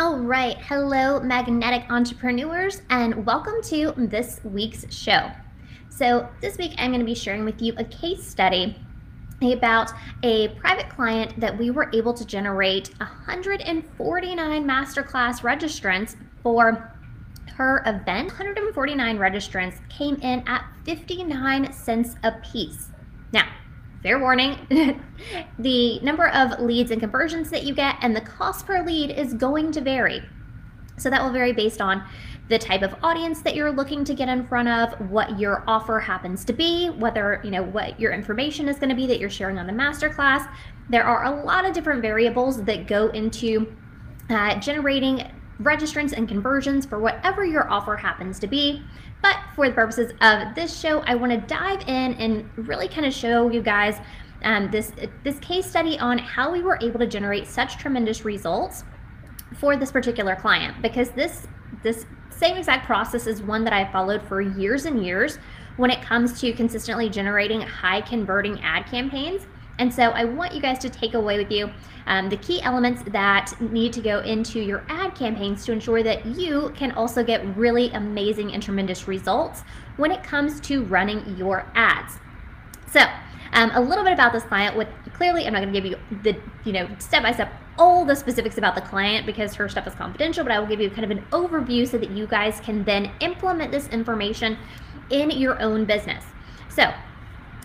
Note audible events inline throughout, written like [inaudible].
All right, hello, magnetic entrepreneurs, and welcome to this week's show. So, this week I'm going to be sharing with you a case study about a private client that we were able to generate 149 masterclass registrants for her event. 149 registrants came in at 59 cents a piece. Now, fair warning, [laughs] the number of leads and conversions that you get and the cost per lead is going to vary. So that will vary based on the type of audience that you're looking to get in front of, what your offer happens to be, whether, you know, what your information is going to be that you're sharing on the masterclass. There are a lot of different variables that go into uh, generating registrants and conversions for whatever your offer happens to be. But for the purposes of this show, I want to dive in and really kind of show you guys um, this this case study on how we were able to generate such tremendous results for this particular client because this this same exact process is one that I followed for years and years when it comes to consistently generating high converting ad campaigns. And so I want you guys to take away with you um, the key elements that need to go into your ad campaigns to ensure that you can also get really amazing and tremendous results when it comes to running your ads. So, um, a little bit about this client. With clearly, I'm not going to give you the you know step by step all the specifics about the client because her stuff is confidential. But I will give you kind of an overview so that you guys can then implement this information in your own business. So,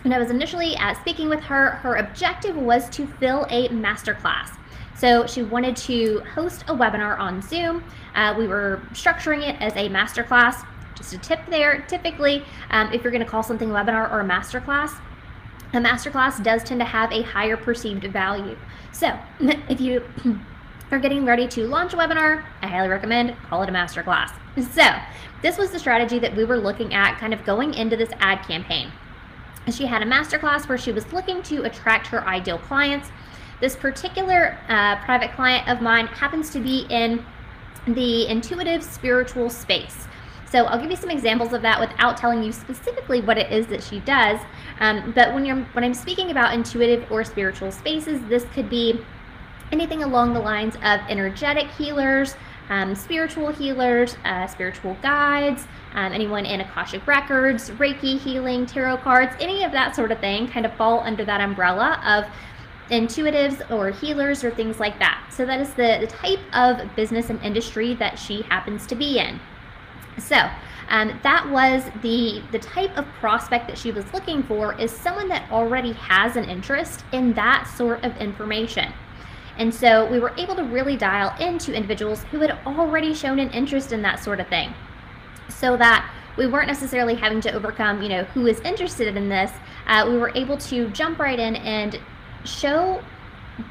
when I was initially uh, speaking with her, her objective was to fill a masterclass. So she wanted to host a webinar on Zoom. Uh, we were structuring it as a masterclass. Just a tip there, typically, um, if you're going to call something a webinar or a masterclass, a masterclass does tend to have a higher perceived value. So [laughs] if you [clears throat] are getting ready to launch a webinar, I highly recommend call it a masterclass. So this was the strategy that we were looking at kind of going into this ad campaign. She had a masterclass where she was looking to attract her ideal clients. This particular uh, private client of mine happens to be in the intuitive spiritual space. So I'll give you some examples of that without telling you specifically what it is that she does. Um, but when you're when I'm speaking about intuitive or spiritual spaces, this could be anything along the lines of energetic healers, um, spiritual healers, uh, spiritual guides, um, anyone in Akashic Records, Reiki healing, tarot cards, any of that sort of thing kind of fall under that umbrella of intuitives or healers or things like that. So that is the, the type of business and industry that she happens to be in. So um, that was the the type of prospect that she was looking for is someone that already has an interest in that sort of information. And so we were able to really dial into individuals who had already shown an interest in that sort of thing so that we weren't necessarily having to overcome, you know, who is interested in this. Uh, we were able to jump right in and show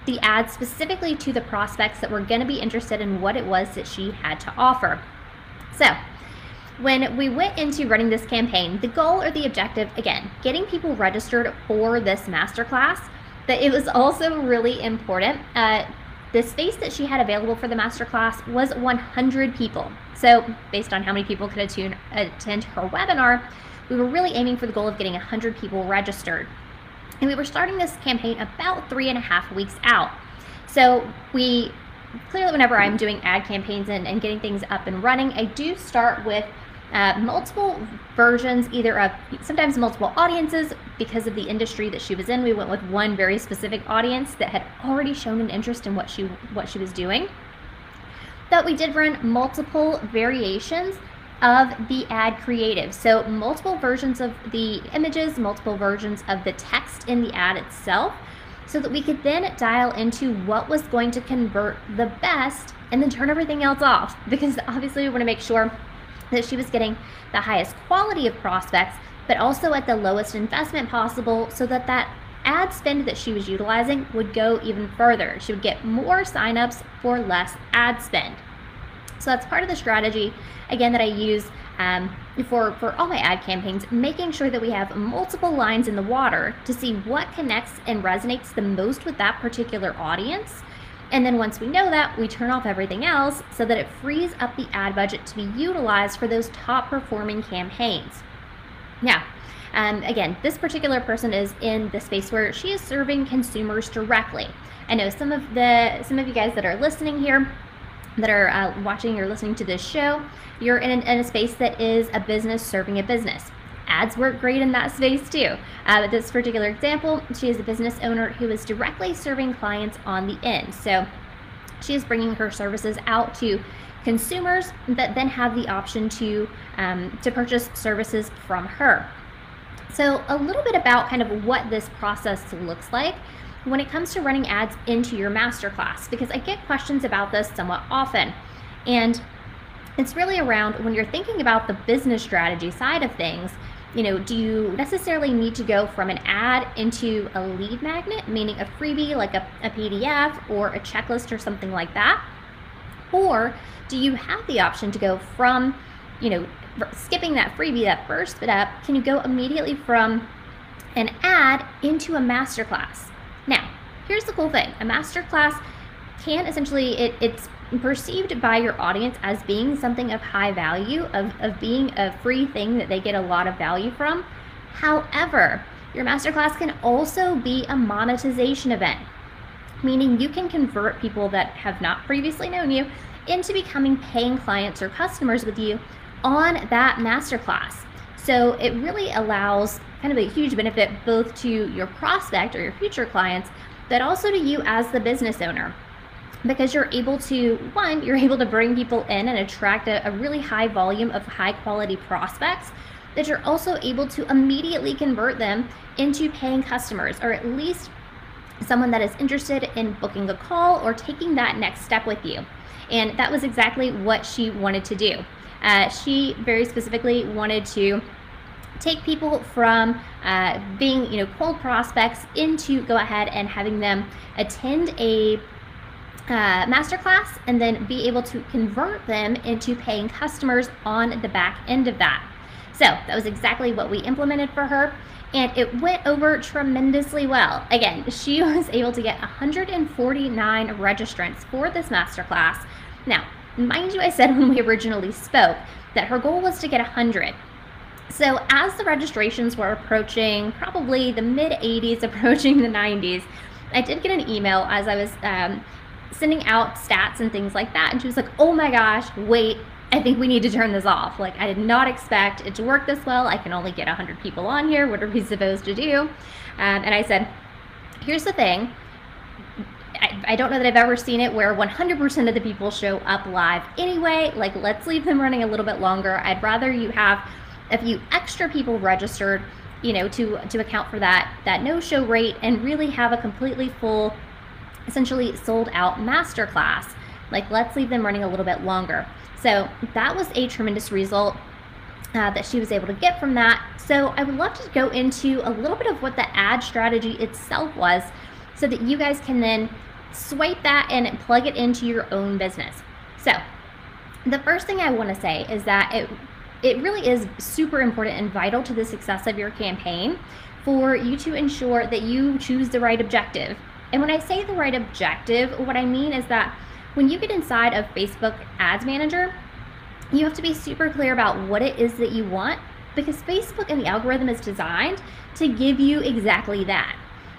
the ad specifically to the prospects that were going to be interested in what it was that she had to offer. So, when we went into running this campaign, the goal or the objective, again, getting people registered for this masterclass but it was also really important. Uh, the space that she had available for the masterclass was 100 people. So, based on how many people could attune, attend her webinar, we were really aiming for the goal of getting 100 people registered. And we were starting this campaign about three and a half weeks out. So, we clearly, whenever I'm doing ad campaigns and, and getting things up and running, I do start with uh, multiple versions, either of sometimes multiple audiences because of the industry that she was in. We went with one very specific audience that had already shown an interest in what she what she was doing. But we did run multiple variations of the ad creative. So multiple versions of the images, multiple versions of the text in the ad itself so that we could then dial into what was going to convert the best and then turn everything else off [laughs] because obviously we want to make sure that she was getting the highest quality of prospects, but also at the lowest investment possible so that that ad spend that she was utilizing would go even further. She would get more signups for less ad spend. So that's part of the strategy, again, that I use um, for, for all my ad campaigns, making sure that we have multiple lines in the water to see what connects and resonates the most with that particular audience and then once we know that, we turn off everything else so that it frees up the ad budget to be utilized for those top performing campaigns. Now, um, again, this particular person is in the space where she is serving consumers directly. I know some of the some of you guys that are listening here that are uh, watching or listening to this show, you're in, in a space that is a business serving a business. Ads work great in that space too. Uh, but this particular example, she is a business owner who is directly serving clients on the end. So she is bringing her services out to consumers that then have the option to um, to purchase services from her. So a little bit about kind of what this process looks like when it comes to running ads into your masterclass, because I get questions about this somewhat often. And it's really around when you're thinking about the business strategy side of things, you know, do you necessarily need to go from an ad into a lead magnet, meaning a freebie like a, a PDF or a checklist or something like that? Or do you have the option to go from, you know, skipping that freebie, that first up, can you go immediately from an ad into a masterclass? Now, here's the cool thing a masterclass can essentially, it, it's perceived by your audience as being something of high value, of, of being a free thing that they get a lot of value from. However, your masterclass can also be a monetization event, meaning you can convert people that have not previously known you into becoming paying clients or customers with you on that masterclass. So it really allows kind of a huge benefit both to your prospect or your future clients, but also to you as the business owner. Because you're able to, one, you're able to bring people in and attract a, a really high volume of high quality prospects that you're also able to immediately convert them into paying customers or at least someone that is interested in booking a call or taking that next step with you. And that was exactly what she wanted to do. Uh, she very specifically wanted to take people from uh, being you know cold prospects into go ahead and having them attend a uh, masterclass and then be able to convert them into paying customers on the back end of that. So that was exactly what we implemented for her and it went over tremendously well. Again, she [laughs] was able to get 149 registrants for this masterclass. Now, mind you, I said when we originally spoke that her goal was to get 100. So, as the registrations were approaching probably the mid 80s, [laughs] approaching the 90s, I did get an email as I was um, sending out stats and things like that. And she was like, oh my gosh, wait, I think we need to turn this off. Like, I did not expect it to work this well. I can only get 100 people on here. What are we supposed to do? Um, and I said, here's the thing. I, I don't know that I've ever seen it where 100% of the people show up live anyway. Like, let's leave them running a little bit longer. I'd rather you have a few extra people registered, you know, to to account for that that no-show rate and really have a completely full, essentially sold out masterclass. Like, let's leave them running a little bit longer. So that was a tremendous result uh, that she was able to get from that. So I would love to go into a little bit of what the ad strategy itself was so that you guys can then swipe that and plug it into your own business. So the first thing I want to say is that it it really is super important and vital to the success of your campaign for you to ensure that you choose the right objective. And when I say the right objective, what I mean is that when you get inside of Facebook Ads Manager, you have to be super clear about what it is that you want because Facebook and the algorithm is designed to give you exactly that.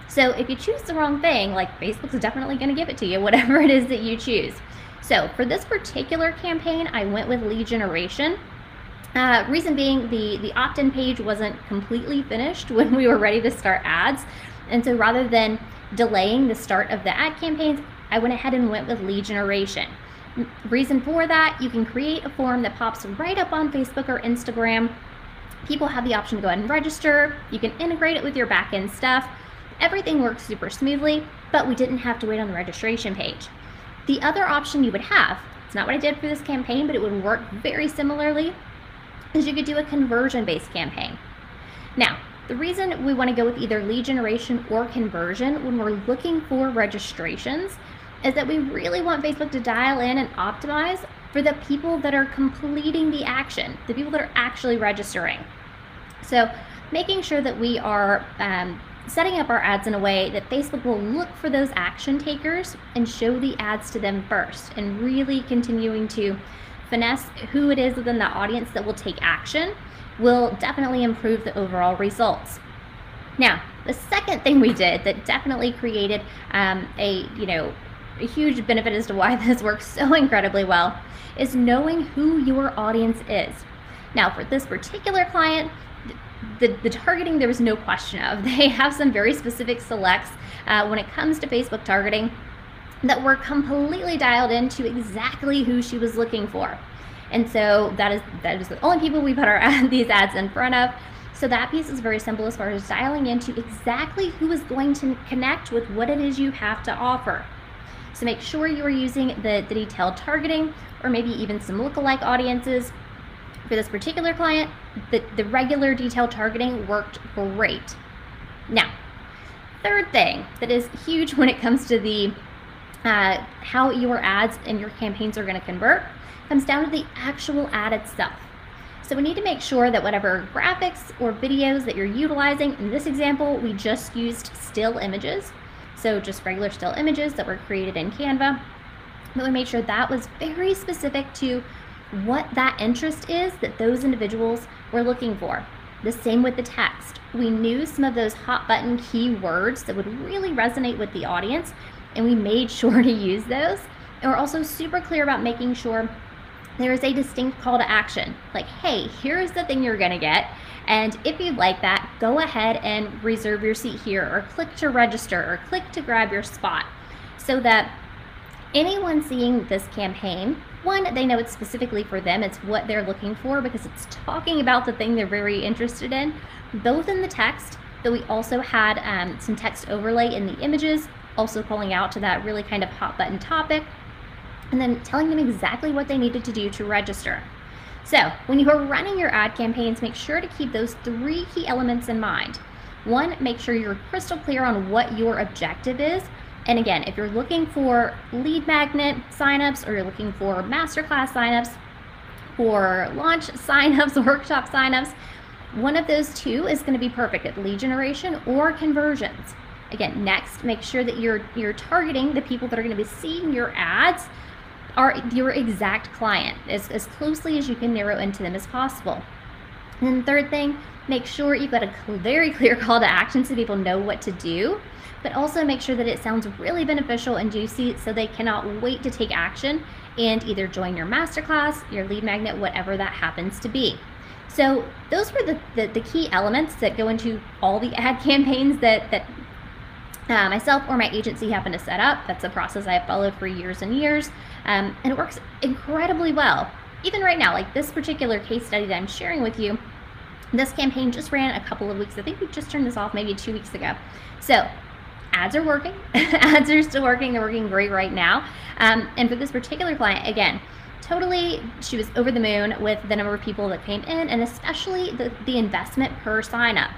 So if you choose the wrong thing, like Facebook's definitely going to give it to you, [laughs] whatever it is that you choose. So for this particular campaign, I went with lead generation. Uh, reason being, the, the opt-in page wasn't completely finished [laughs] when we were ready to start ads. And so rather than delaying the start of the ad campaigns, I went ahead and went with lead generation. Reason for that, you can create a form that pops right up on Facebook or Instagram. People have the option to go ahead and register. You can integrate it with your backend stuff. Everything works super smoothly, but we didn't have to wait on the registration page. The other option you would have, it's not what I did for this campaign, but it would work very similarly, is you could do a conversion-based campaign. Now, the reason we want to go with either lead generation or conversion when we're looking for registrations is that we really want Facebook to dial in and optimize for the people that are completing the action, the people that are actually registering. So making sure that we are um, setting up our ads in a way that Facebook will look for those action takers and show the ads to them first and really continuing to finesse who it is within the audience that will take action will definitely improve the overall results. Now, the second thing we did that definitely created um, a, you know, a huge benefit as to why [laughs] this works so incredibly well, is knowing who your audience is. Now, for this particular client, the, the targeting there was no question of. [laughs] They have some very specific selects uh, when it comes to Facebook targeting that were completely dialed into exactly who she was looking for. And so that is that is the only people we put our [laughs] ad, these ads in front of. So that piece is very simple as far as dialing into exactly who is going to connect with what it is you have to offer. So make sure you are using the, the detailed targeting or maybe even some lookalike audiences. For this particular client, the, the regular detailed targeting worked great. Now, third thing that is huge [laughs] when it comes to the uh, how your ads and your campaigns are going to convert comes down to the actual ad itself. So we need to make sure that whatever graphics or videos that you're utilizing, in this example, we just used still images. So just regular still images that were created in Canva. But we made sure that was very specific to what that interest is that those individuals were looking for. The same with the text. We knew some of those hot button keywords that would really resonate with the audience, and we made [laughs] sure to use those. And we're also super clear about making sure there is a distinct call to action. Like, hey, here's the thing you're gonna get. And if you'd like that, go ahead and reserve your seat here, or click to register, or click to grab your spot. So that anyone seeing this campaign, one, they know it's specifically for them, it's what they're looking for because it's talking about the thing they're very interested in, both in the text, but we also had um, some text overlay in the images, also calling out to that really kind of hot button topic and then telling them exactly what they needed to do to register. So, when you are running your ad campaigns, make sure to keep those three key elements in mind. One, make sure you're crystal clear on what your objective is. And again, if you're looking for lead magnet signups or you're looking for masterclass signups, for launch [laughs] signups, or workshop signups, one of those two is going to be perfect at lead generation or conversions. Again, next, make sure that you're you're targeting the people that are going to be seeing your ads are your exact client as, as closely as you can narrow into them as possible. And then third thing, make sure you've got a very clear call to action so people know what to do, but also make sure that it sounds really beneficial and juicy so they cannot wait to take action and either join your masterclass, your lead magnet, whatever that happens to be. So those were the, the, the key elements that go into all the ad [laughs] campaigns that, that uh, myself or my agency happen to set up. That's a process I've followed for years and years, um, and it works incredibly well. Even right now, like this particular case study that I'm sharing with you, this campaign just ran a couple of weeks. I think we just turned this off maybe two weeks ago. So ads are working. [laughs] ads are still working. They're working great right now. Um, and for this particular client, again, totally she was over the moon with the number of people that came in and especially the, the investment per sign up.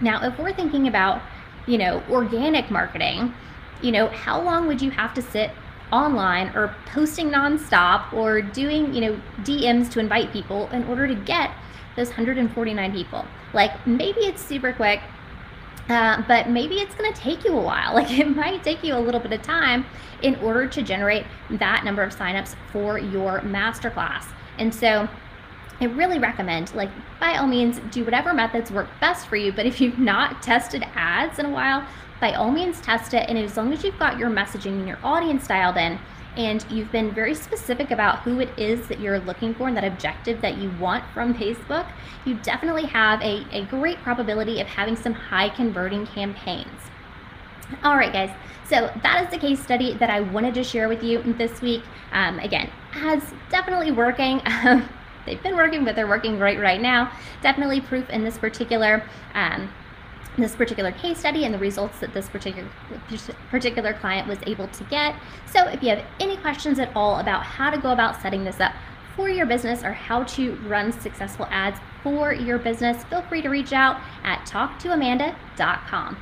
Now, if we're thinking about you know, organic marketing, you know, how long would you have to sit online or posting nonstop or doing, you know, DMs to invite people in order to get those 149 people? Like maybe it's super quick, uh, but maybe it's going to take you a while. [laughs] Like it might take you a little bit of time in order to generate that number of signups for your masterclass. And so I really recommend, like, by all means, do whatever methods work best for you. But if you've not tested ads in a while, by all means, test it. And as long as you've got your messaging and your audience dialed in, and you've been very specific about who it is that you're looking for and that objective that you want from Facebook, you definitely have a, a great probability of having some high converting campaigns. All right, guys. So that is the case study that I wanted to share with you this week. Um, again, ads definitely working. [laughs] they've been working, but they're working right right now. Definitely proof in this particular um, this particular case study and the results that this particular particular client was able to get. So if you have any questions at all about how to go about setting this up for your business or how to run successful ads for your business, feel free to reach out at talktoamanda.com.